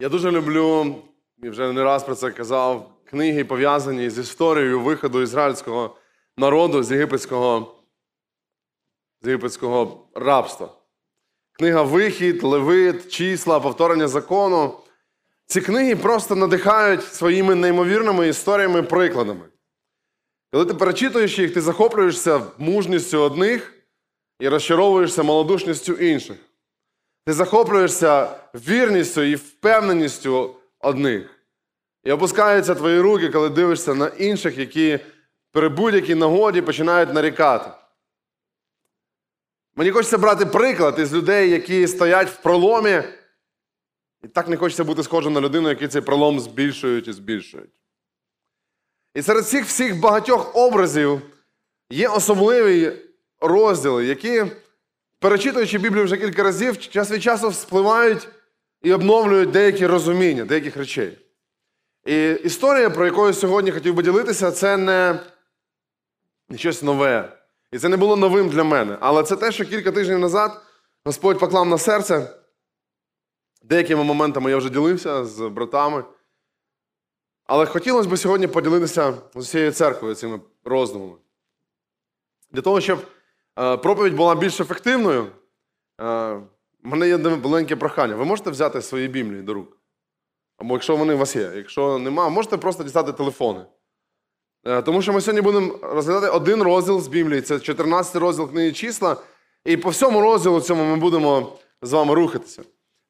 Я дуже люблю, і вже не раз про це казав, книги, пов'язані з історією виходу ізраїльського народу з єгипетського, з єгипетського рабства. Книга Вихід, Левит, числа, повторення закону. Ці книги просто надихають своїми неймовірними історіями прикладами. Коли ти перечитуєш їх, ти захоплюєшся мужністю одних і розчаровуєшся малодушністю інших. Ти захоплюєшся вірністю і впевненістю одних. І опускаються твої руки, коли дивишся на інших, які при будь-якій нагоді починають нарікати. Мені хочеться брати приклад із людей, які стоять в проломі, і так не хочеться бути схожим на людину, які цей пролом збільшують і збільшують. І серед цих всіх багатьох образів є особливі розділи, які, перечитуючи Біблію вже кілька разів, час від часу вспливають і обновлюють деякі розуміння, деяких речей. І історія, про яку я сьогодні хотів би ділитися, це не щось нове. І це не було новим для мене. Але це те, що кілька тижнів назад Господь поклав на серце. Деякими моментами я вже ділився з братами. Але хотілося б сьогодні поділитися з усією церквою цими роздумами. Для того, щоб проповідь була більш ефективною, е, в мене є маленьке прохання. Ви можете взяти свої біблії до рук? Або якщо вони у вас є. Якщо нема, можете просто дістати телефони. Е, Тому що ми сьогодні будемо розглядати один розділ з Біблії. Це 14 розділ книги числа. І по всьому розділу цьому ми будемо з вами рухатися.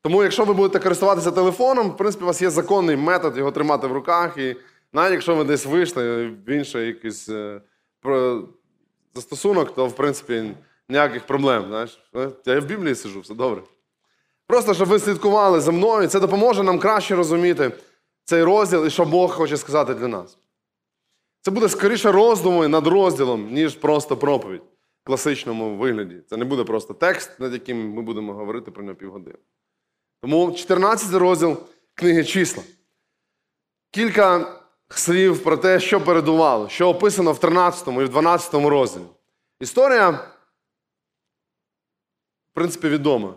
Тому, якщо ви будете користуватися телефоном, в принципі, у вас є законний метод його тримати в руках. І навіть якщо ви десь вийшли в інший якийсь е, про- застосунок, то в принципі ніяких проблем. Знаєш. Я в Біблії сижу, все добре. Просто щоб ви слідкували за мною, це допоможе нам краще розуміти цей розділ і що Бог хоче сказати для нас. Це буде скоріше роздуми над розділом, ніж просто проповідь в класичному вигляді. Це не буде просто текст, над яким ми будемо говорити про нього півгодини. Тому 14 розділ книги числа. Кілька слів про те, що передувало, що описано в 13 і в 12 розділі. Історія, в принципі, відома.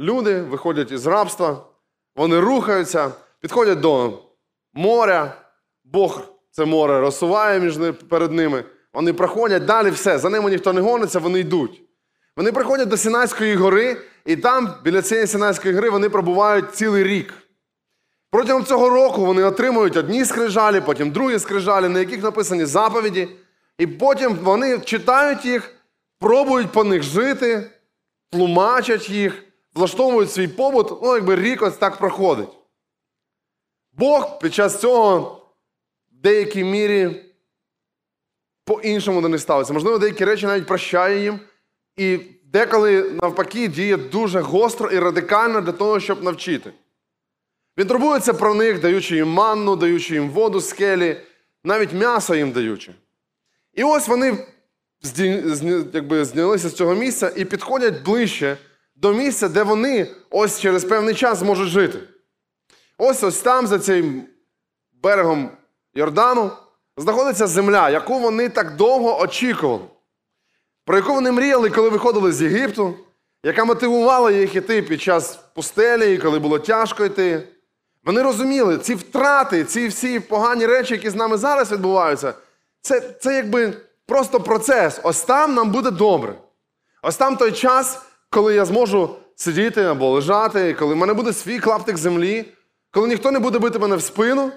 Люди виходять із рабства, вони рухаються, підходять до моря, Бог це море розсуває між перед ними. Вони проходять далі все. За ними ніхто не гониться, вони йдуть. Вони приходять до Сінайської гори, і там, біля цієї Сінайської гори, вони пробувають цілий рік. Протягом цього року вони отримують одні скрижалі, потім другі скрижалі, на яких написані заповіді. І потім вони читають їх, пробують по них жити, тлумачать їх, влаштовують свій побут. Ну, якби рік ось так проходить. Бог під час цього в деякій мірі по-іншому до них ставиться. Можливо, деякі речі навіть прощає їм. І деколи, навпаки, діє дуже гостро і радикально для того, щоб навчити. Він турбується про них, даючи їм манну, даючи їм воду скелі, навіть м'ясо їм даючи. І ось вони якби, знялися з цього місця і підходять ближче до місця, де вони ось через певний час зможуть жити. Ось ось там, за цим берегом Йордану, знаходиться земля, яку вони так довго очікували, про яку вони мріяли, коли виходили з Єгипту, яка мотивувала їх іти під час пустелі, коли було тяжко йти. Вони розуміли, ці втрати, ці всі погані речі, які з нами зараз відбуваються, це, це якби просто процес. Ось там нам буде добре. Ось там той час, коли я зможу сидіти або лежати, коли в мене буде свій клаптик землі, коли ніхто не буде бити мене в спину,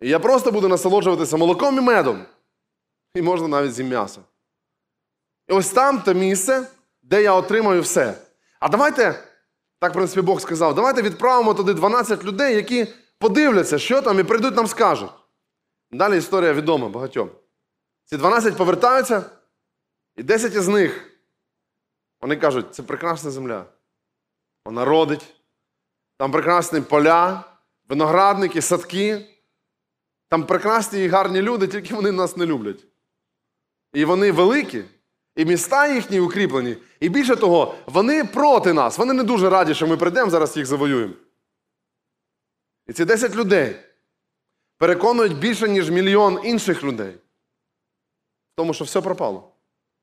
і я просто буду насолоджуватися молоком і медом. І можна навіть зі м'яса. І ось там те місце, де я отримаю все. А давайте, так, в принципі, Бог сказав, давайте відправимо туди 12 людей, які подивляться, що там, і прийдуть нам скажуть. Далі історія відома багатьом. Ці 12 повертаються, і 10 із них вони кажуть, це прекрасна земля. Вона родить, там прекрасні поля, виноградники, садки. Там прекрасні і гарні люди, тільки вони нас не люблять. І вони великі, і міста їхні укріплені. І більше того, вони проти нас. Вони не дуже раді, що ми прийдемо, зараз їх завоюємо. І ці 10 людей переконують більше, ніж мільйон інших людей. Тому, що все пропало.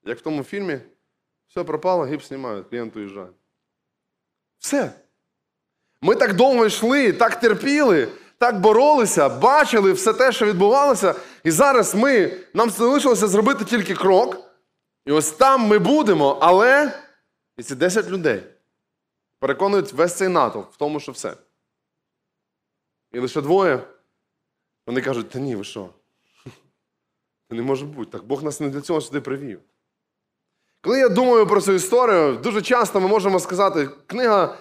Як в тому фільмі, все пропало, гіпс знімають, клієнт уїжджає. Все. Ми так довго йшли, так терпіли, так боролися, бачили все те, що відбувалося. І зараз ми, нам залишилося зробити тільки крок. І ось там ми будемо, але і ці 10 людей переконують весь цей натовп в тому, що все. І лише двоє. Вони кажуть, та ні, ви що? Це не може бути. Так Бог нас не для цього сюди привів. Коли я думаю про цю історію, дуже часто ми можемо сказати, книга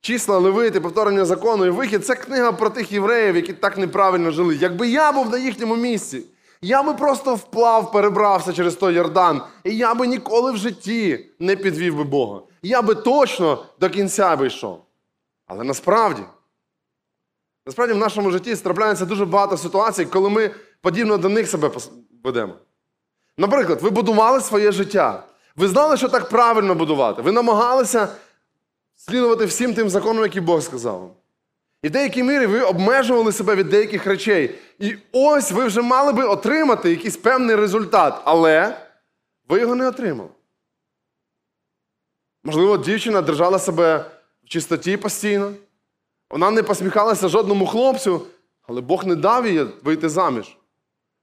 числа Левити, повторення закону і вихід це книга про тих євреїв, які так неправильно жили. Якби я був на їхньому місці, я би просто вплав, перебрався через той Йордан, і я би ніколи в житті не підвів би Бога. Я би точно до кінця би йшов. Але насправді, насправді в нашому житті трапляється дуже багато ситуацій, коли ми подібно до них себе ведемо. Наприклад, ви будували своє життя. Ви знали, що так правильно будувати. Ви намагалися слідувати всім тим законам, які Бог сказав вам. І в деякій мірі ви обмежували себе від деяких речей. І ось ви вже мали би отримати якийсь певний результат, але ви його не отримали. Можливо, дівчина держала себе в чистоті постійно. Вона не посміхалася жодному хлопцю, але Бог не дав їй вийти заміж.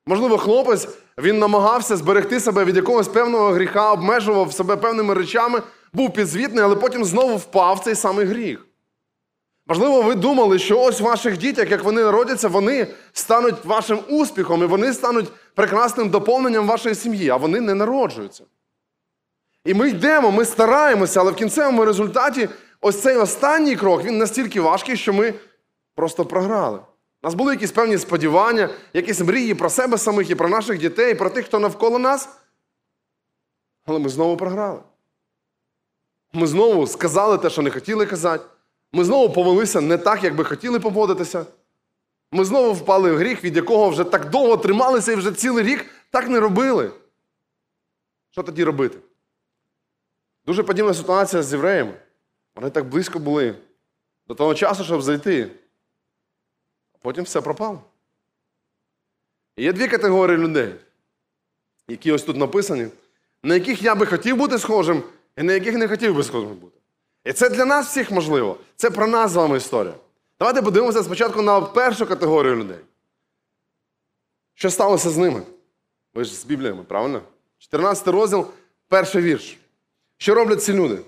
Можливо, хлопець він намагався зберегти себе від якогось певного гріха, обмежував себе певними речами, був підзвітний, але потім знову впав в цей самий гріх. Можливо, ви думали, що ось ваших дітях, як вони народяться, вони стануть вашим успіхом і вони стануть прекрасним доповненням вашої сім'ї, а вони не народжуються. І ми йдемо, ми стараємося, але в кінцевому результаті ось цей останній крок він настільки важкий, що ми просто програли. У нас були якісь певні сподівання, якісь мрії про себе самих і про наших дітей, про тих, хто навколо нас. Але ми знову програли. Ми знову сказали те, що не хотіли казати. Ми знову повелися не так, як би хотіли поводитися. Ми знову впали в гріх, від якого вже так довго трималися і вже цілий рік так не робили. Що тоді робити? Дуже подібна ситуація з євреями. Вони так близько були до того часу, щоб зайти. Потім все пропало. І є дві категорії людей, які ось тут написані, на яких я би хотів бути схожим, і на яких не хотів би схожим бути. І це для нас всіх можливо. Це про нас з вами історія. Давайте подивимося спочатку на першу категорію людей. Що сталося з ними? Ви ж з Бібліями, правильно? 14 розділ, перший вірш. Що роблять ці люди?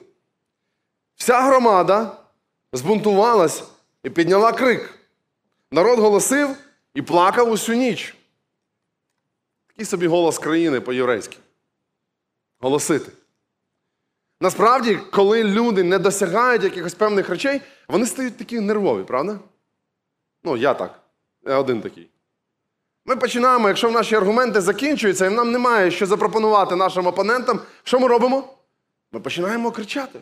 Вся громада збунтувалась і підняла крик. Народ голосив і плакав усю ніч. Такий собі голос країни по-єврейськи. Голосити. Насправді, коли люди не досягають якихось певних речей, вони стають такі нервові, правда? Ну, я так. Я один такий. Ми починаємо, якщо наші аргументи закінчуються, і нам немає що запропонувати нашим опонентам, що ми робимо? Ми починаємо кричати.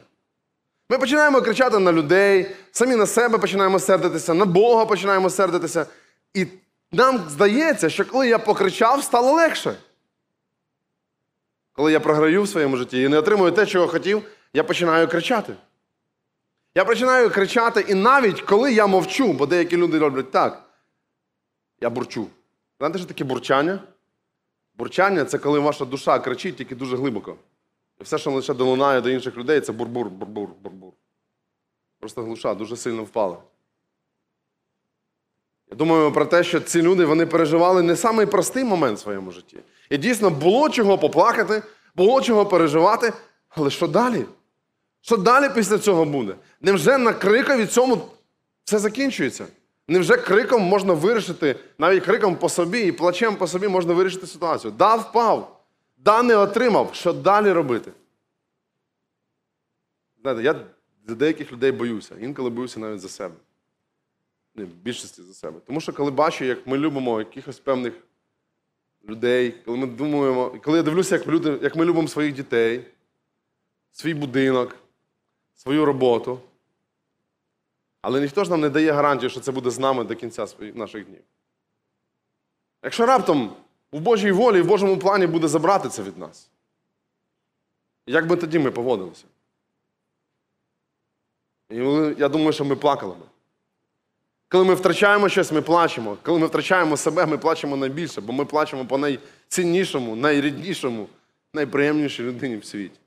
Ми починаємо кричати на людей, самі на себе починаємо сердитися, на Бога починаємо сердитися. І нам здається, що коли я покричав, стало легше. Коли я програю в своєму житті і не отримую те, чого хотів, я починаю кричати. Я починаю кричати, і навіть коли я мовчу, бо деякі люди роблять так, я бурчу. Знаєте, що таке бурчання? Бурчання це коли ваша душа кричить тільки дуже глибоко. Все, що лише долунає до інших людей, це бурбур, бурбур, бурбур. Просто глуша дуже сильно впала. Я думаю про те, що ці люди вони переживали не самий простий момент в своєму житті. І дійсно було чого поплакати, було чого переживати. Але що далі? Що далі після цього буде? Невже на крикові цьому все закінчується? Невже криком можна вирішити, навіть криком по собі і плачем по собі можна вирішити ситуацію? Да, впав, да, не отримав. Що далі робити? Знаєте, я за деяких людей боюся. Інколи боюся навіть за себе. Не, в більшості за себе. Тому що коли бачу, як ми любимо якихось певних людей, коли ми думаємо, коли я дивлюся, як люди, як ми любимо своїх дітей, свій будинок, свою роботу. Але ніхто ж нам не дає гарантію, що це буде з нами до кінця наших днів. Якщо раптом у Божій волі і в Божому плані буде забрати це від нас, як би тоді ми поводилися? І я думаю, що ми плакали би. Коли ми втрачаємо щось, ми плачемо. Коли ми втрачаємо себе, ми плачемо найбільше, бо ми плачемо по найціннішому, найріднішому, найприємнішій людині в світі.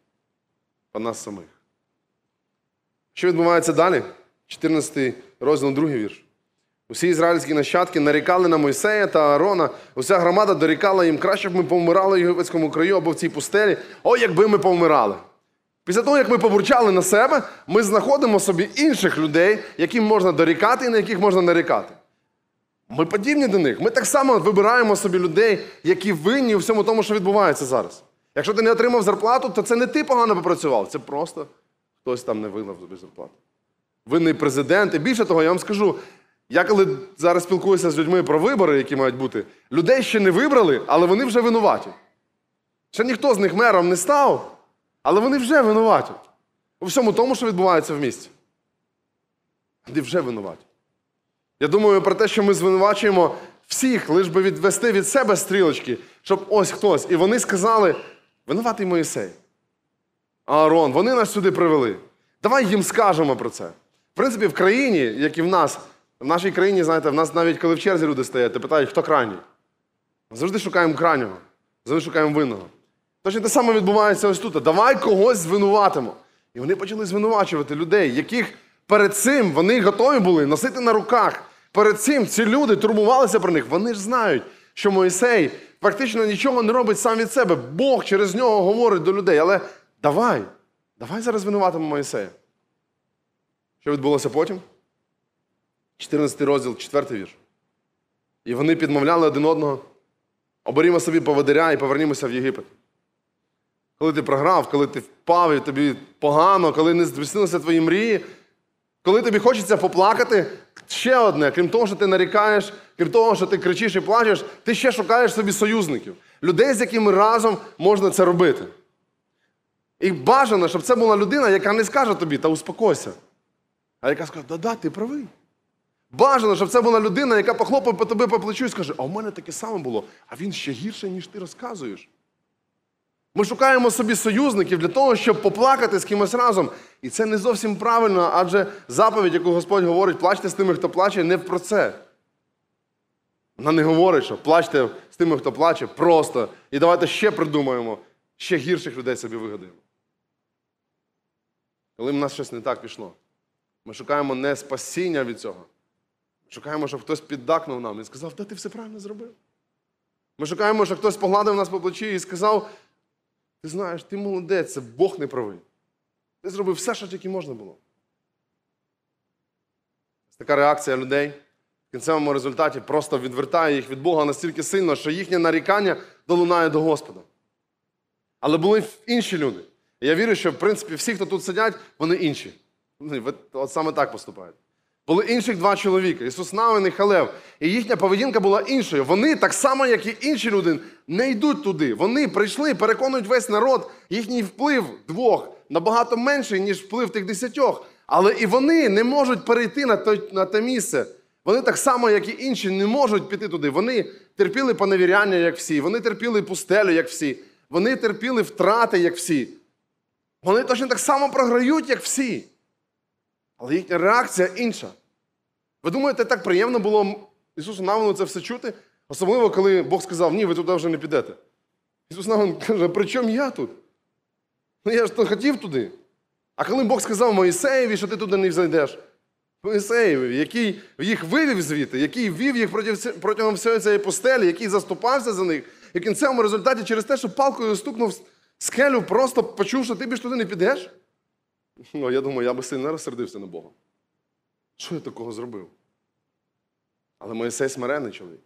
По нас самих. Що відбувається далі? 14 розділ, другий вірш. Усі ізраїльські нащадки нарікали на Мойсея та Аарона. Уся громада дорікала їм, краще б ми повмирали в єгипетському краю або в цій пустелі. О, якби ми повмирали. Після того, як ми побурчали на себе, ми знаходимо собі інших людей, яким можна дорікати і на яких можна нарікати. Ми подібні до них. Ми так само вибираємо собі людей, які винні у всьому тому, що відбувається зараз. Якщо ти не отримав зарплату, то це не ти погано попрацював, це просто хтось там не вилав тобі зарплату. Винний президент. І більше того, я вам скажу, я коли зараз спілкуюся з людьми про вибори, які мають бути, людей ще не вибрали, але вони вже винуваті. Ще ніхто з них мером не став, але вони вже винуваті. У всьому тому, що відбувається в місті. Вони вже винуваті. Я думаю про те, що ми звинувачуємо всіх, лиш би відвести від себе стрілочки, щоб ось хтось. І вони сказали: винуватий Моїсей. Аарон, вони нас сюди привели. Давай їм скажемо про це. В принципі, в країні, як і в нас, в нашій країні, знаєте, в нас навіть коли в черзі люди стоять, то питають, хто крайній. Завжди шукаємо крайнього, завжди шукаємо винного. Точно те саме відбувається ось тут. Давай когось звинуватимо. І вони почали звинувачувати людей, яких перед цим вони готові були носити на руках. Перед цим ці люди турбувалися про них. Вони ж знають, що Моїсей фактично нічого не робить сам від себе. Бог через нього говорить до людей. Але давай, давай зараз звинуватимо Моїсея. Що відбулося потім? 14 розділ, 4 вірш. І вони підмовляли один одного. Оберімо собі поводиря і повернімося в Єгипет. Коли ти програв, коли ти впав і тобі погано, коли не здійснилися твої мрії, коли тобі хочеться поплакати, ще одне, крім того, що ти нарікаєш, крім того, що ти кричиш і плачеш, ти ще шукаєш собі союзників, людей, з якими разом можна це робити. І бажано, щоб це була людина, яка не скаже тобі, та успокойся, а яка скаже, да-да, ти правий. Бажано, щоб це була людина, яка похлопає по тобі по плечу і скаже, а в мене таке саме було, а він ще гірше, ніж ти розказуєш. Ми шукаємо собі союзників для того, щоб поплакати з кимось разом. І це не зовсім правильно, адже заповідь, яку Господь говорить, плачте з тими, хто плаче, не про це. Вона не говорить, що плачте з тими, хто плаче, просто. І давайте ще придумаємо, ще гірших людей собі вигадаємо. Коли в нас щось не так пішло, ми шукаємо не спасіння від цього. Шукаємо, щоб хтось піддакнув нам і сказав, да ти все правильно зробив. Ми шукаємо, щоб хтось погладив нас по плечі і сказав, ти знаєш, ти молодець, це Бог не правий. Ти зробив все, що тільки можна було. Така реакція людей в кінцевому результаті просто відвертає їх від Бога настільки сильно, що їхнє нарікання долунає до Господа. Але були інші люди. І я вірю, що в принципі всі, хто тут сидять, вони інші. От саме так поступають. Були інших два чоловіка Ісус Навин і Халев. І їхня поведінка була іншою. Вони, так само, як і інші люди, не йдуть туди. Вони прийшли, переконують весь народ, їхній вплив двох набагато менший, ніж вплив тих десятьох. Але і вони не можуть перейти на те, на те місце. Вони так само, як і інші, не можуть піти туди. Вони терпіли поневіряння, як всі. Вони терпіли пустелю, як всі. Вони терпіли втрати, як всі. Вони точно так само програють, як всі. Але їхня реакція інша. Ви думаєте, так приємно було Ісусу Навину це все чути? Особливо, коли Бог сказав, ні, ви туди вже не підете. Ісус Навин каже, при чому я тут? Ну я ж то хотів туди. А коли Бог сказав Моїсеєві, що ти туди не зайдеш, Моїсеєві, який їх вивів звідти, який вів їх протягом всієї цієї постелі, який заступався за них, і в кінцевому результаті через те, що палкою стукнув скелю, просто почув, що ти більш туди не підеш. Ну, я думаю, я би сильно розсердився на Бога. Що я такого зробив? Але Моїсей смиренний чоловік.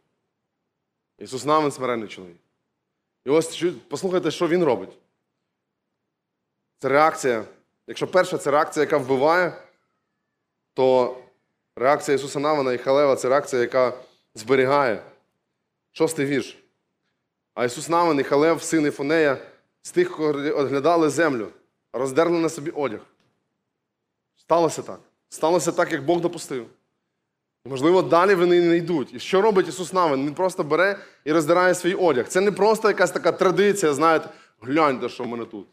Ісус Навин смиренний чоловік. І ось послухайте, що він робить. Це реакція. Якщо перша це реакція, яка вбиває, то реакція Ісуса Навина і Халева це реакція, яка зберігає. Шостий вірш. А Ісус Навин і Халев, син Іфонея, з тих, хто оглядали землю, роздерли на собі одяг. Сталося так. Сталося так, як Бог допустив. Можливо, далі вони не йдуть. І що робить Ісус Навин? Він просто бере і роздирає свій одяг. Це не просто якась така традиція, знаєте, гляньте, що в мене тут.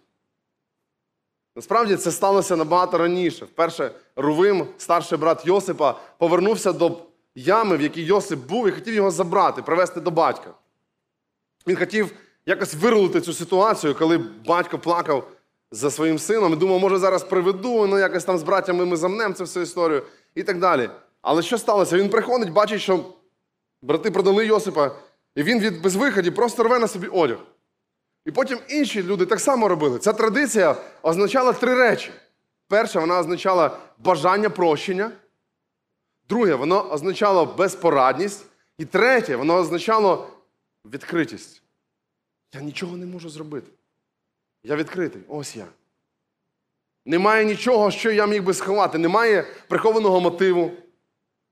Насправді це сталося набагато раніше. Вперше Рувим, старший брат Йосипа, повернувся до ями, в якій Йосип був, і хотів його забрати, привезти до батька. Він хотів якось вирулити цю ситуацію, коли батько плакав за своїм сином і думав, може зараз приведу, ну якось там з братями ми замнемо цю всю історію і так далі. Але що сталося? Він приходить, бачить, що брати продали Йосипа, і він від безвиході просто рве на собі одяг. І потім інші люди так само робили. Ця традиція означала три речі. Перше, вона означала бажання прощення. Друге, воно означало безпорадність. І третє, воно означало відкритість. Я нічого не можу зробити. Я відкритий. Ось я. Немає нічого, що я міг би сховати. Немає прихованого мотиву,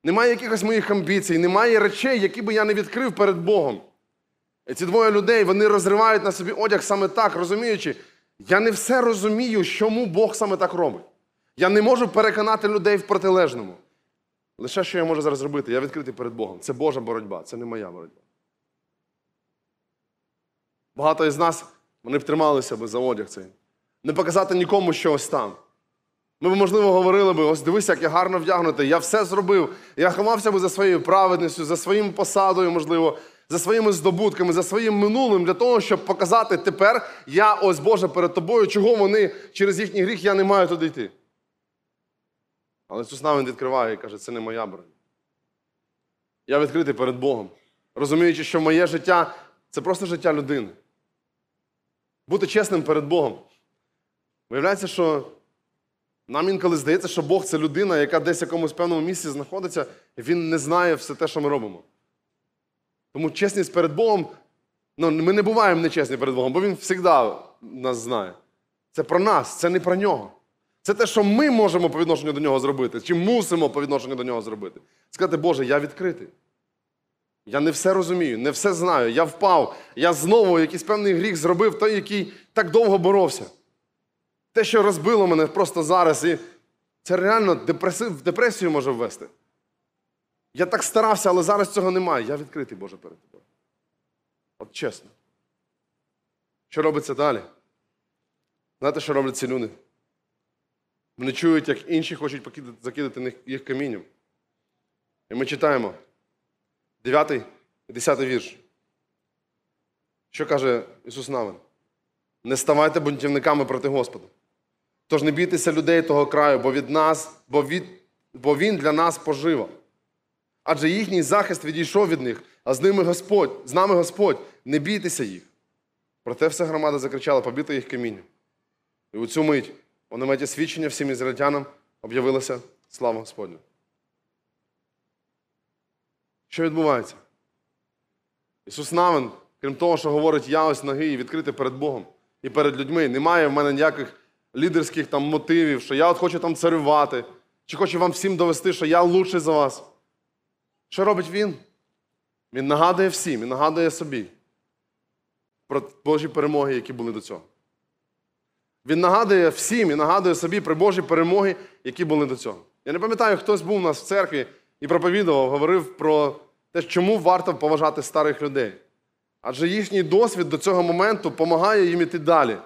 немає якихось моїх амбіцій, немає речей, які би я не відкрив перед Богом. І ці двоє людей вони розривають на собі одяг саме так, розуміючи, я не все розумію, чому Бог саме так робить. Я не можу переконати людей в протилежному. Лише що я можу зараз зробити? Я відкритий перед Богом. Це Божа боротьба, це не моя боротьба. Багато із нас вони б трималися би за одяг цей. Не показати нікому, що ось там. Ми б, можливо, говорили би, ось дивися, як я гарно вдягнутий, я все зробив. Я ховався би за своєю праведністю, за своїм посадою, можливо, за своїми здобутками, за своїм минулим, для того, щоб показати тепер я ось Боже перед тобою, чого вони через їхній гріх я не маю туди йти. Але Ісус він відкриває і каже, це не моя бронь. Я відкритий перед Богом, розуміючи, що моє життя це просто життя людини. Бути чесним перед Богом. Виявляється, що нам інколи здається, що Бог це людина, яка десь в якомусь певному місці знаходиться, і він не знає все те, що ми робимо. Тому чесність перед Богом, ну, ми не буваємо нечесні перед Богом, бо Він завжди нас знає. Це про нас, це не про нього. Це те, що ми можемо по відношенню до нього зробити, чи мусимо по відношенню до нього зробити. Сказати, Боже, я відкритий. Я не все розумію, не все знаю. Я впав, я знову якийсь певний гріх зробив, той, який так довго боровся. Те, що розбило мене просто зараз, і це реально в депресію може ввести. Я так старався, але зараз цього немає. Я відкритий, Боже, перед тобою. От чесно. Що робиться далі? Знаєте, що роблять ці люди? Вони чують, як інші хочуть закидати їх камінням. І ми читаємо 9 і 10 вірш. Що каже Ісус Навин? Не ставайте бунтівниками проти Господа. Тож не бійтеся людей того краю, бо від нас, бо, від, бо він для нас пожива. Адже їхній захист відійшов від них, а з ними Господь, з нами Господь, не бійтеся їх. Проте вся громада закричала, побіти їх камінням. І у цю мить, у наметі свідчення всім ізраїльтянам об'явилася слава Господня. Що відбувається? Ісус Навин, крім того, що говорить я ось ноги і відкрити перед Богом і перед людьми, немає в мене ніяких лідерських там мотивів, що я от хочу там царювати, чи хочу вам всім довести, що я лучший за вас. Що робить він? Він нагадує всім, він нагадує собі про Божі перемоги, які були до цього. Він нагадує всім і нагадує собі про Божі перемоги, які були до цього. Я не пам'ятаю, хтось був у нас в церкві і проповідував, говорив про те, чому варто поважати старих людей. Адже їхній досвід до цього моменту допомагає їм іти далі.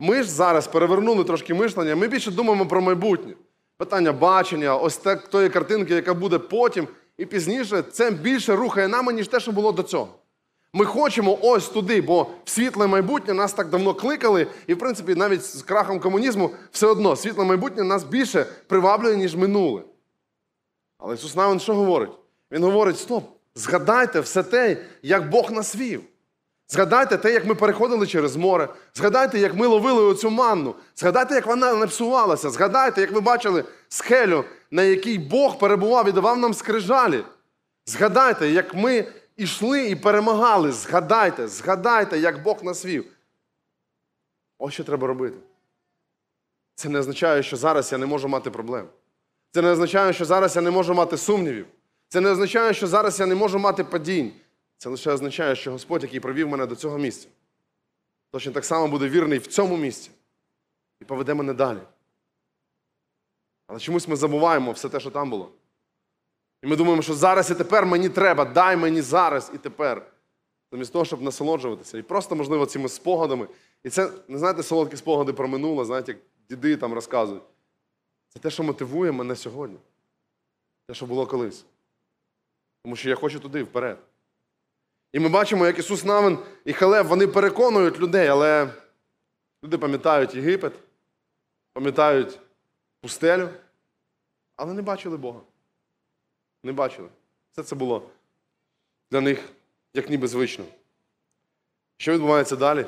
Ми ж зараз перевернули трошки мишлення, ми більше думаємо про майбутнє. Питання бачення, ось так тої картинки, яка буде потім і пізніше, це більше рухає нами, ніж те, що було до цього. Ми хочемо ось туди, бо в світле майбутнє нас так давно кликали, і в принципі навіть з крахом комунізму все одно світле майбутнє нас більше приваблює, ніж минуле. Але Ісус Навин що говорить? Він говорить: стоп, згадайте все те, як Бог нас вів. Згадайте те, як ми переходили через море. Згадайте, як ми ловили оцю манну. Згадайте, як вона не псувалася. Згадайте, як ви бачили схелю, на якій Бог перебував і давав нам скрижалі. Згадайте, як ми йшли і перемагали. Згадайте, згадайте, як Бог нас вів. Ось що треба робити. Це не означає, що зараз я не можу мати проблем. Це не означає, що зараз я не можу мати сумнівів. Це не означає, що зараз я не можу мати падінь. Це лише означає, що Господь, який провів мене до цього місця, точно так само буде вірний в цьому місці і поведе мене далі. Але чомусь ми забуваємо все те, що там було. І ми думаємо, що зараз і тепер мені треба, дай мені зараз і тепер. Замість того, щоб насолоджуватися. І просто, можливо, цими спогадами. І це, не знаєте, солодкі спогади про минуле, знаєте, як діди там розказують. Це те, що мотивує мене сьогодні. Те, що було колись. Тому що я хочу туди вперед. І ми бачимо, як Ісус Навин і Халев, вони переконують людей, але Люди пам'ятають Єгипет, пам'ятають пустелю, але не бачили Бога. Не бачили. Все це було для них як ніби звично. Що відбувається далі?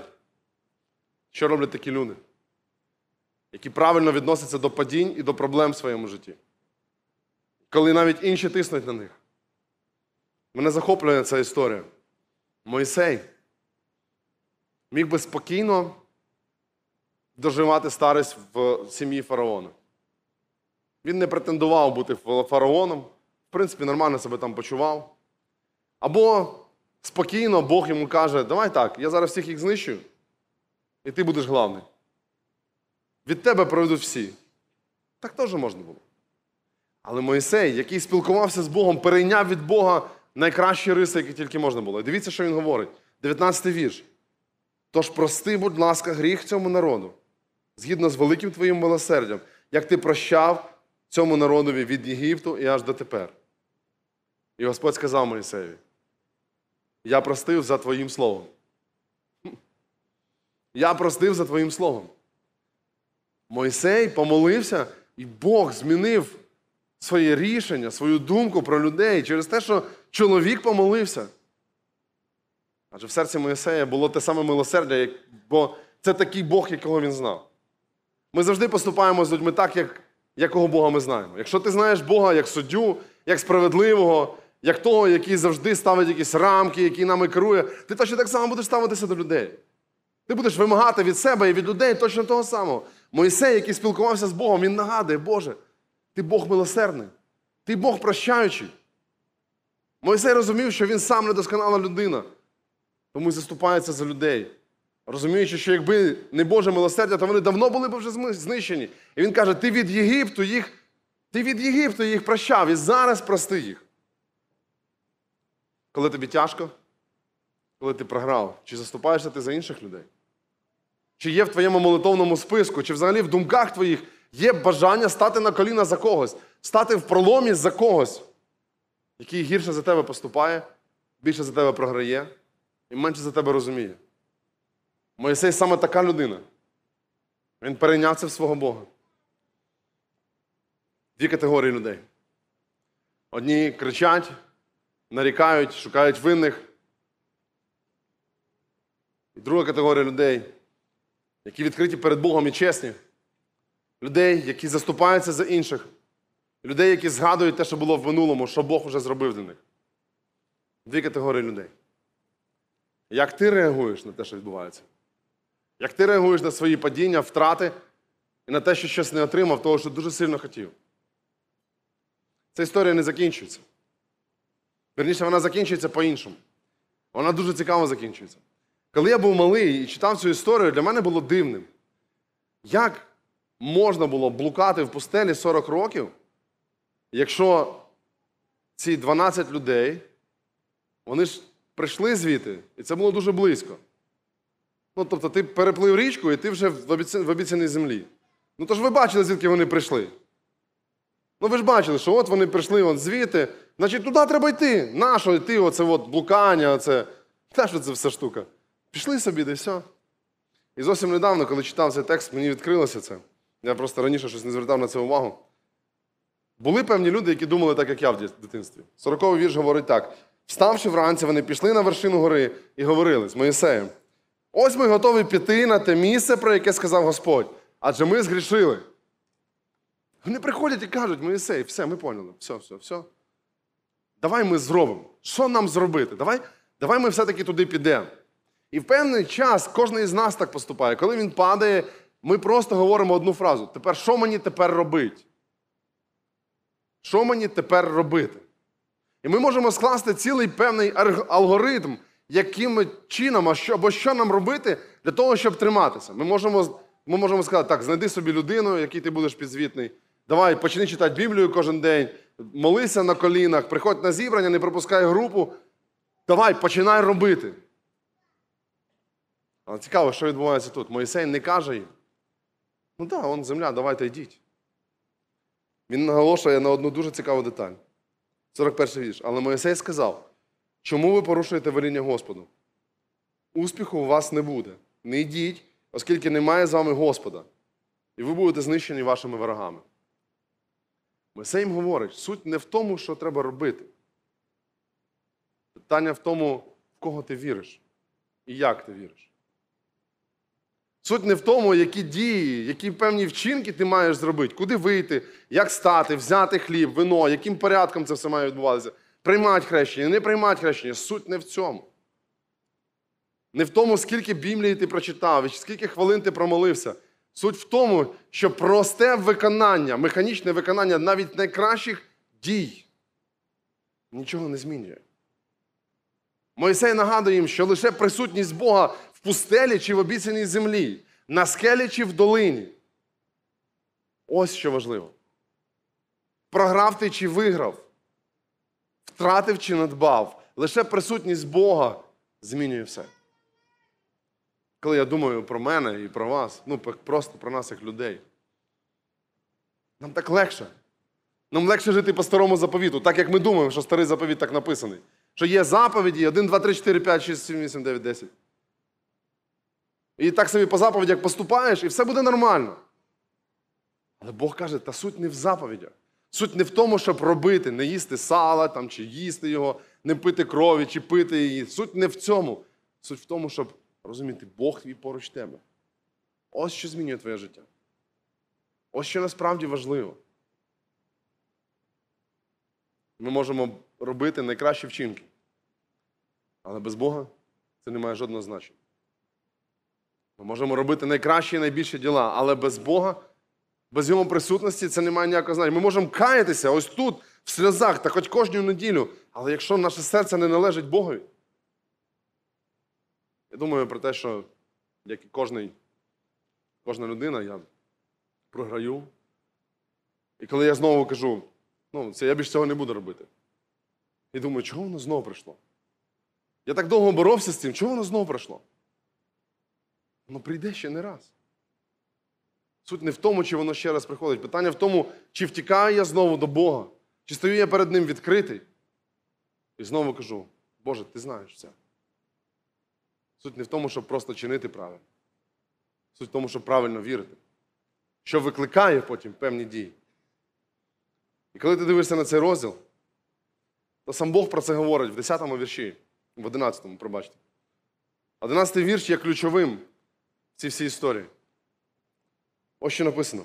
Що роблять такі люди, які правильно відносяться до падінь і до проблем в своєму житті? Коли навіть інші тиснуть на них. Мене захоплює ця історія. Мойсей міг би спокійно доживати старість в сім'ї фараона. Він не претендував бути фараоном, в принципі, нормально себе там почував. Або спокійно Бог йому каже: давай так, я зараз всіх їх знищую, і ти будеш главний. Від тебе проведуть всі. Так теж можна було. Але Моїсей, який спілкувався з Богом, перейняв від Бога найкращі риси, які тільки можна було. І дивіться, що він говорить. 19 вірш. Тож прости, будь ласка, гріх цьому народу, згідно з великим твоїм милосердям, як ти прощав цьому народові від Єгипту і аж до тепер. І Господь сказав Моїсеєві: Я простив за твоїм словом. Я простив за твоїм словом. Мойсей помолився, і Бог змінив своє рішення, свою думку про людей через те, що чоловік помолився. Адже в серці Моїсея було те саме милосердя, бо це такий Бог, якого він знав. Ми завжди поступаємо з людьми так, як, якого Бога ми знаємо. Якщо ти знаєш Бога як суддю, як справедливого, як того, який завжди ставить якісь рамки, який нами керує, ти точно так само будеш ставитися до людей. Ти будеш вимагати від себе і від людей точно того самого. Моїсей, який спілкувався з Богом, він нагадує, Боже, ти Бог милосердний, ти Бог прощаючий. Моїсей розумів, що він сам недосконала людина, тому й заступається за людей. Розуміючи, що якби не Боже милосердя, то вони давно були б вже знищені. І він каже: ти від Єгипту їх, ти від Єгипту їх прощав, і зараз прости їх. Коли тобі тяжко, коли ти програв, чи заступаєшся ти за інших людей? Чи є в твоєму молитовному списку, чи взагалі в думках твоїх є бажання стати на коліна за когось, стати в проломі за когось, який гірше за тебе поступає, більше за тебе програє і менше за тебе розуміє. Моїсей саме така людина. Він перейняв це в свого Бога. Дві категорії людей. Одні кричать, нарікають, шукають винних. І друга категорія людей, які відкриті перед Богом і чесні. Людей, які заступаються за інших. Людей, які згадують те, що було в минулому, що Бог вже зробив для них. Дві категорії людей. Як ти реагуєш на те, що відбувається? Як ти реагуєш на свої падіння, втрати і на те, що щось не отримав, того, що дуже сильно хотів? Ця історія не закінчується. Верніше, вона закінчується по-іншому. Вона дуже цікаво закінчується. Коли я був малий і читав цю історію, для мене було дивним. Як можна було блукати в пустелі 40 років, якщо ці 12 людей, вони ж прийшли звідти, і це було дуже близько. Ну, тобто, ти переплив річку, і ти вже в обіцяній землі. Ну, то ж ви бачили, звідки вони прийшли. Ну, ви ж бачили, що от вони прийшли вон звідти, значить, туди треба йти. Нащо йти, оце от блукання, оце. Та що це все штука? Пішли собі, де все. І зовсім недавно, коли читав цей текст, мені відкрилося це. Я просто раніше щось не звертав на це увагу. Були певні люди, які думали так, як я в дитинстві. Сороковий вірш говорить так: вставши вранці, вони пішли на вершину гори і говорили з Моїсеєм. Ось ми готові піти на те місце, про яке сказав Господь, адже ми згрішили. Вони приходять і кажуть, Моїсей, все, ми поняли, все, все, все. Давай ми зробимо. Що нам зробити? Давай, давай ми все-таки туди підемо. І в певний час кожен із нас так поступає. Коли він падає, ми просто говоримо одну фразу: тепер що мені тепер робити? Що мені тепер робити? І ми можемо скласти цілий певний алгоритм, яким чином або що нам робити для того, щоб триматися. Ми можемо, ми можемо сказати, так, знайди собі людину, якій ти будеш підзвітний. Давай, почни читати Біблію кожен день, молися на колінах, приходь на зібрання, не пропускай групу. Давай, починай робити. Але цікаво, що відбувається тут. Моїсей не каже їм. Ну так, он земля, давайте йдіть. Він наголошує на одну дуже цікаву деталь. 41 вірш. Але Моїсей сказав: чому ви порушуєте веління Господу? Успіху у вас не буде. Не йдіть, оскільки немає з вами Господа, і ви будете знищені вашими ворогами. Мойсей їм говорить, суть не в тому, що треба робити. Питання в тому, в кого ти віриш і як ти віриш. Суть не в тому, які дії, які певні вчинки ти маєш зробити, куди вийти, як стати, взяти хліб, вино, яким порядком це все має відбуватися. Приймати хрещення, не приймати хрещення. Суть не в цьому. Не в тому, скільки Біблії ти прочитав, і скільки хвилин ти промолився. Суть в тому, що просте виконання, механічне виконання навіть найкращих дій нічого не змінює. Мойсей нагадує їм, що лише присутність Бога пустелі чи в обіцяній землі, на скелі чи в долині. Ось що важливо. Програв ти чи виграв, втратив чи надбав. Лише присутність Бога змінює все. Коли я думаю про мене і про вас, ну просто про нас як людей. Нам так легше. Нам легше жити по старому заповіту, так як ми думаємо, що старий заповіт так написаний. Що є заповіді 1, 2, 3, 4, 5, 6, 7, 8, 9, 10. І так собі по заповідях поступаєш, і все буде нормально. Але Бог каже, та суть не в заповідях. Суть не в тому, щоб робити, не їсти сала там, чи їсти його, не пити крові, чи пити її. Суть не в цьому. Суть в тому, щоб розуміти, Бог твій поруч тебе. Ось що змінює твоє життя. Ось що насправді важливо. Ми можемо робити найкращі вчинки. Але без Бога це не має жодного значення. Ми можемо робити найкращі і найбільші діла, але без Бога, без Його присутності це не має ніякого значення. Ми можемо каятися ось тут, в сльозах, та хоч кожну неділю. Але якщо наше серце не належить Богові, я думаю про те, що як і кожний, кожна людина, я програю. І коли я знову кажу, ну, це я більше цього не буду робити. І думаю, чого воно знову прийшло? Я так довго боровся з цим, чого воно знову прийшло? Воно прийде ще не раз. Суть не в тому, чи воно ще раз приходить. Питання в тому, чи втікаю я знову до Бога, чи стою я перед Ним відкритий. І знову кажу, Боже, ти знаєш це. Суть не в тому, щоб просто чинити правильно. Суть в тому, щоб правильно вірити. Що викликає потім певні дії. І коли ти дивишся на цей розділ, то сам Бог про це говорить в 10-му вірші, в 11-му, пробачте. 11-й вірш є ключовим цій всій історії. Ось що написано.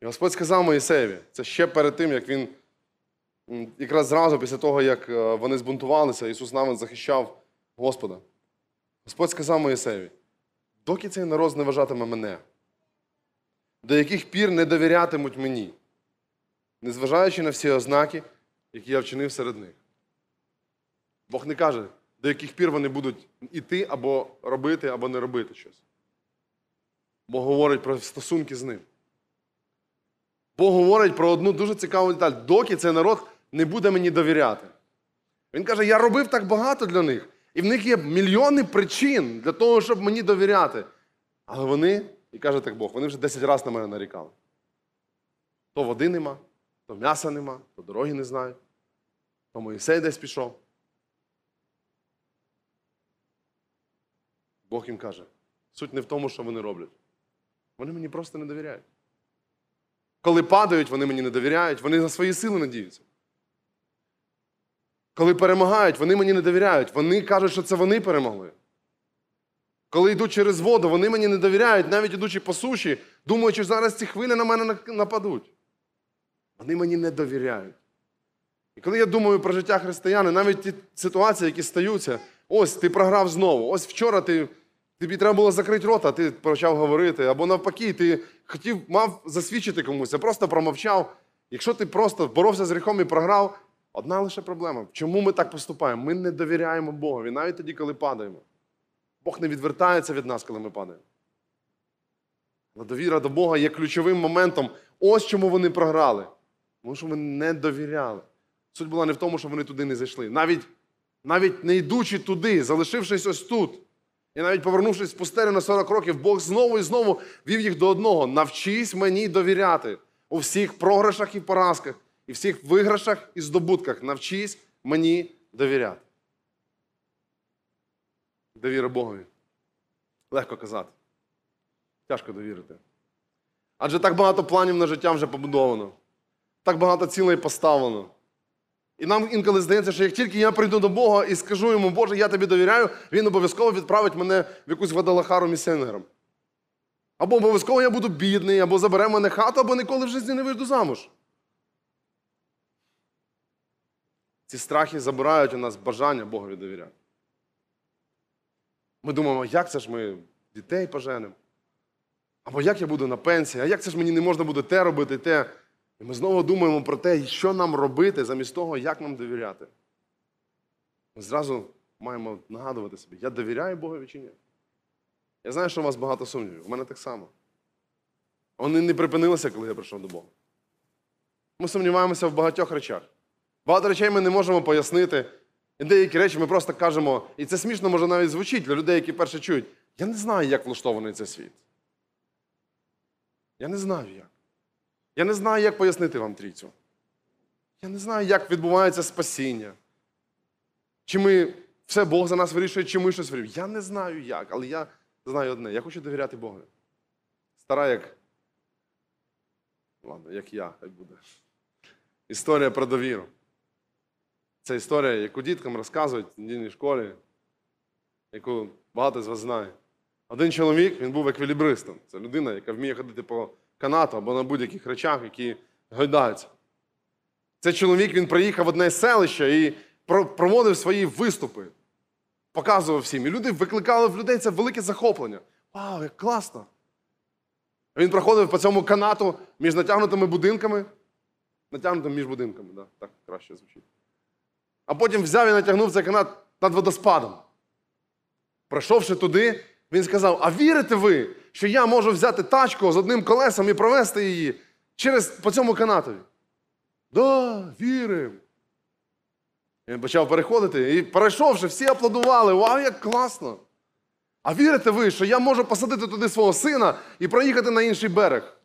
І Господь сказав Моїсеєві, це ще перед тим, як він, якраз зразу після того, як е, вони збунтувалися, Ісус Навин захищав Господа. Господь сказав Моїсеєві, доки цей народ не вважатиме мене, до яких пір не довірятимуть мені, незважаючи на всі ознаки, які я вчинив серед них. Бог не каже, до яких пір вони будуть іти або робити, або не робити щось. Бог говорить про стосунки з ним. Бог говорить про одну дуже цікаву деталь, доки цей народ не буде мені довіряти. Він каже, я робив так багато для них, і в них є мільйони причин для того, щоб мені довіряти. Але вони, і каже так Бог, вони вже 10 разів на мене нарікали. То води нема, то м'яса нема, то дороги не знають, то Моїсей десь пішов. Бог їм каже, суть не в тому, що вони роблять. Вони мені просто не довіряють. Коли падають, вони мені не довіряють, вони на свої сили надіються. Коли перемагають, вони мені не довіряють. Вони кажуть, що це вони перемогли. Коли йдуть через воду, вони мені не довіряють, навіть ідучи по суші, думаючи, зараз ці хвилі на мене нападуть. Вони мені не довіряють. І коли я думаю про життя християни, навіть ті ситуації, які стаються, ось ти програв знову. Ось вчора ти, тобі треба було закрити рота, ти почав говорити, або навпаки, ти хотів, мав засвідчити комусь, а просто промовчав. Якщо ти просто боровся з гріхом і програв, одна лише проблема. Чому ми так поступаємо? Ми не довіряємо Богові, навіть тоді, коли падаємо. Бог не відвертається від нас, коли ми падаємо. Але довіра до Бога є ключовим моментом. Ось чому вони програли. Тому що вони не довіряли. Суть була не в тому, що вони туди не зайшли. Навіть навіть не йдучи туди, залишившись ось тут, і навіть повернувшись в пустелю на 40 років, Бог знову і знову вів їх до одного. Навчись мені довіряти у всіх програшах і поразках, і всіх виграшах і здобутках. Навчись мені довіряти. Довіра Богові Легко казати. Тяжко довірити. Адже так багато планів на життя вже побудовано, так багато цілей поставлено. І нам інколи здається, що як тільки я прийду до Бога і скажу йому, Боже, я тобі довіряю, він обов'язково відправить мене в якусь Гвадалахару місіонером. Або обов'язково я буду бідний, або забере мене хату, або ніколи в житті не вийду замуж. Ці страхи забирають у нас бажання Богові довіряти. Ми думаємо, як це ж ми дітей поженемо? Або як я буду на пенсії, а як це ж мені не можна буде те робити, те. І ми знову думаємо про те, що нам робити, замість того, як нам довіряти. Ми зразу маємо нагадувати собі, я довіряю Богові чи ні. Я знаю, що у вас багато сумнівів. У мене так само. Вони не припинилися, коли я прийшов до Бога. Ми сумніваємося в багатьох речах. Багато речей ми не можемо пояснити. І деякі речі ми просто кажемо, і це смішно може навіть звучить для людей, які перше чують. Я не знаю, як влаштований цей світ. Я не знаю як. Я не знаю, як пояснити вам трійцю. Я не знаю, як відбувається спасіння. Чи ми все Бог за нас вирішує, чи ми щось вирішуємо. Я не знаю як, але я знаю одне. Я хочу довіряти Богу. Стара як. Ладно, як я, хай буде. Історія про довіру. Це історія, яку діткам розказують в недільній школі, яку багато з вас знає. Один чоловік, він був еквілібристом. Це людина, яка вміє ходити по канату або на будь-яких речах, які гойдаються. Цей чоловік він приїхав в одне селище і про- проводив свої виступи, показував всім. І люди викликали в людей це велике захоплення. Вау, як класно! Він проходив по цьому канату між натягнутими будинками. Натягнутим між будинками, да, так краще звучить. А потім взяв і натягнув цей канат над водоспадом. Пройшовши туди, він сказав: А вірите ви, що я можу взяти тачку з одним колесом і провести її через, по цьому канатові? Да, віримо. Він почав переходити і перейшовши, всі аплодували. Вау, як класно! А вірите ви, що я можу посадити туди свого сина і проїхати на інший берег?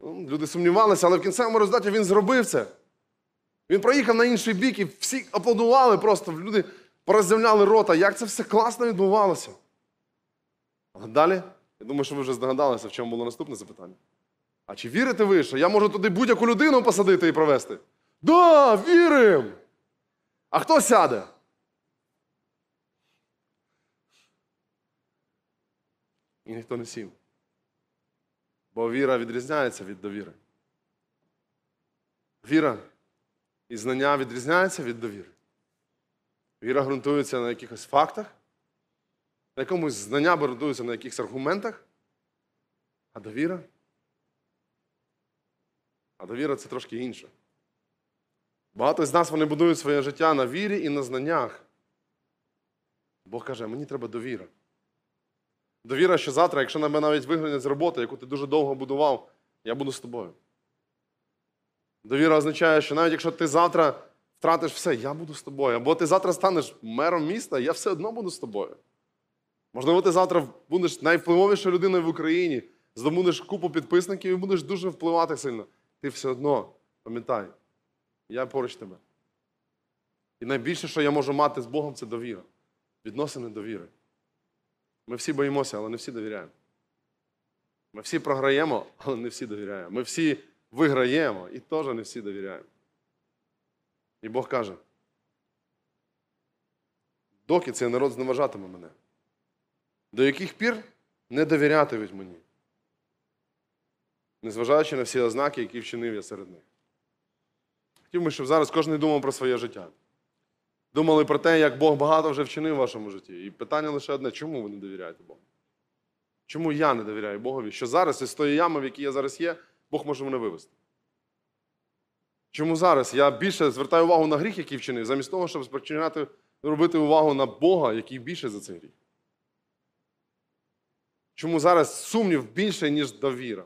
Ну, Люди сумнівалися, але в кінцевому результаті він зробив це. Він проїхав на інший бік і всі аплодували просто. Люди пороззявляли рота. Як це все класно відбувалося. А далі, я думаю, що ви вже здогадалися, в чому було наступне запитання. А чи вірите ви, що я можу туди будь-яку людину посадити і провести? Да, віримо! А хто сяде? І ніхто не сів. Бо віра відрізняється від довіри. Віра і знання відрізняються від довіри. Віра ґрунтується на якихось фактах, на якомусь знання ґрунтується на якихось аргументах, а довіра. А довіра це трошки інше. Багато з нас вони будують своє життя на вірі і на знаннях. Бог каже, мені треба довіра. Довіра, що завтра, якщо на мене навіть вигонять з роботи, яку ти дуже довго будував, я буду з тобою. Довіра означає, що навіть якщо ти завтра втратиш все, я буду з тобою. Або ти завтра станеш мером міста, я все одно буду з тобою. Можливо, ти завтра будеш найвпливовішою людиною в Україні, здобудеш купу підписників і будеш дуже впливати сильно. Ти все одно пам'ятай, я поруч тебе. І найбільше, що я можу мати з Богом, це довіра. Відносини довіри. Ми всі боїмося, але не всі довіряємо. Ми всі програємо, але не всі довіряємо. Ми всі виграємо і теж не всі довіряємо. І Бог каже: доки цей народ зневажатиме мене, до яких пір не довірятимуть мені, незважаючи на всі ознаки, які вчинив я серед них. Хотів би, щоб зараз кожен думав про своє життя. Думали про те, як Бог багато вже вчинив в вашому житті. І питання лише одне: чому ви не довіряєте Богу? Чому я не довіряю Богові? Що зараз із тої ями, в якій я зараз є, Бог може мене вивести? Чому зараз я більше звертаю увагу на гріх, який вчинив, замість того, щоб спочинати робити увагу на Бога, який більше за цей гріх? Чому зараз сумнів більше, ніж довіра?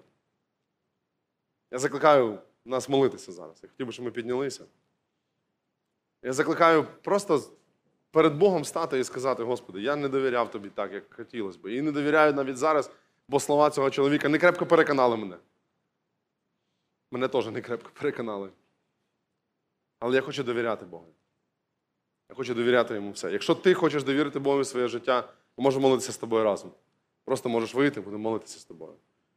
Я закликаю нас молитися зараз. Я хотів би, щоб ми піднялися. Я закликаю просто перед Богом стати і сказати: Господи, я не довіряв тобі так, як хотілося б. І не довіряю навіть зараз, бо слова цього чоловіка не крепко переконали мене. Мене теж не крепко переконали. Але я хочу довіряти Богу. Я хочу довіряти йому все. Якщо ти хочеш довірити Богу своє життя, ми можемо молитися з тобою разом. Просто можеш вийти, будемо молитися з тобою.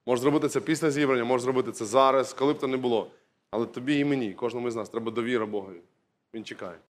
Можеш зробити це після зібрання, можеш зробити це зараз, коли б то не було. Але тобі і мені, кожному із нас, треба довіра Богові. Він чекає.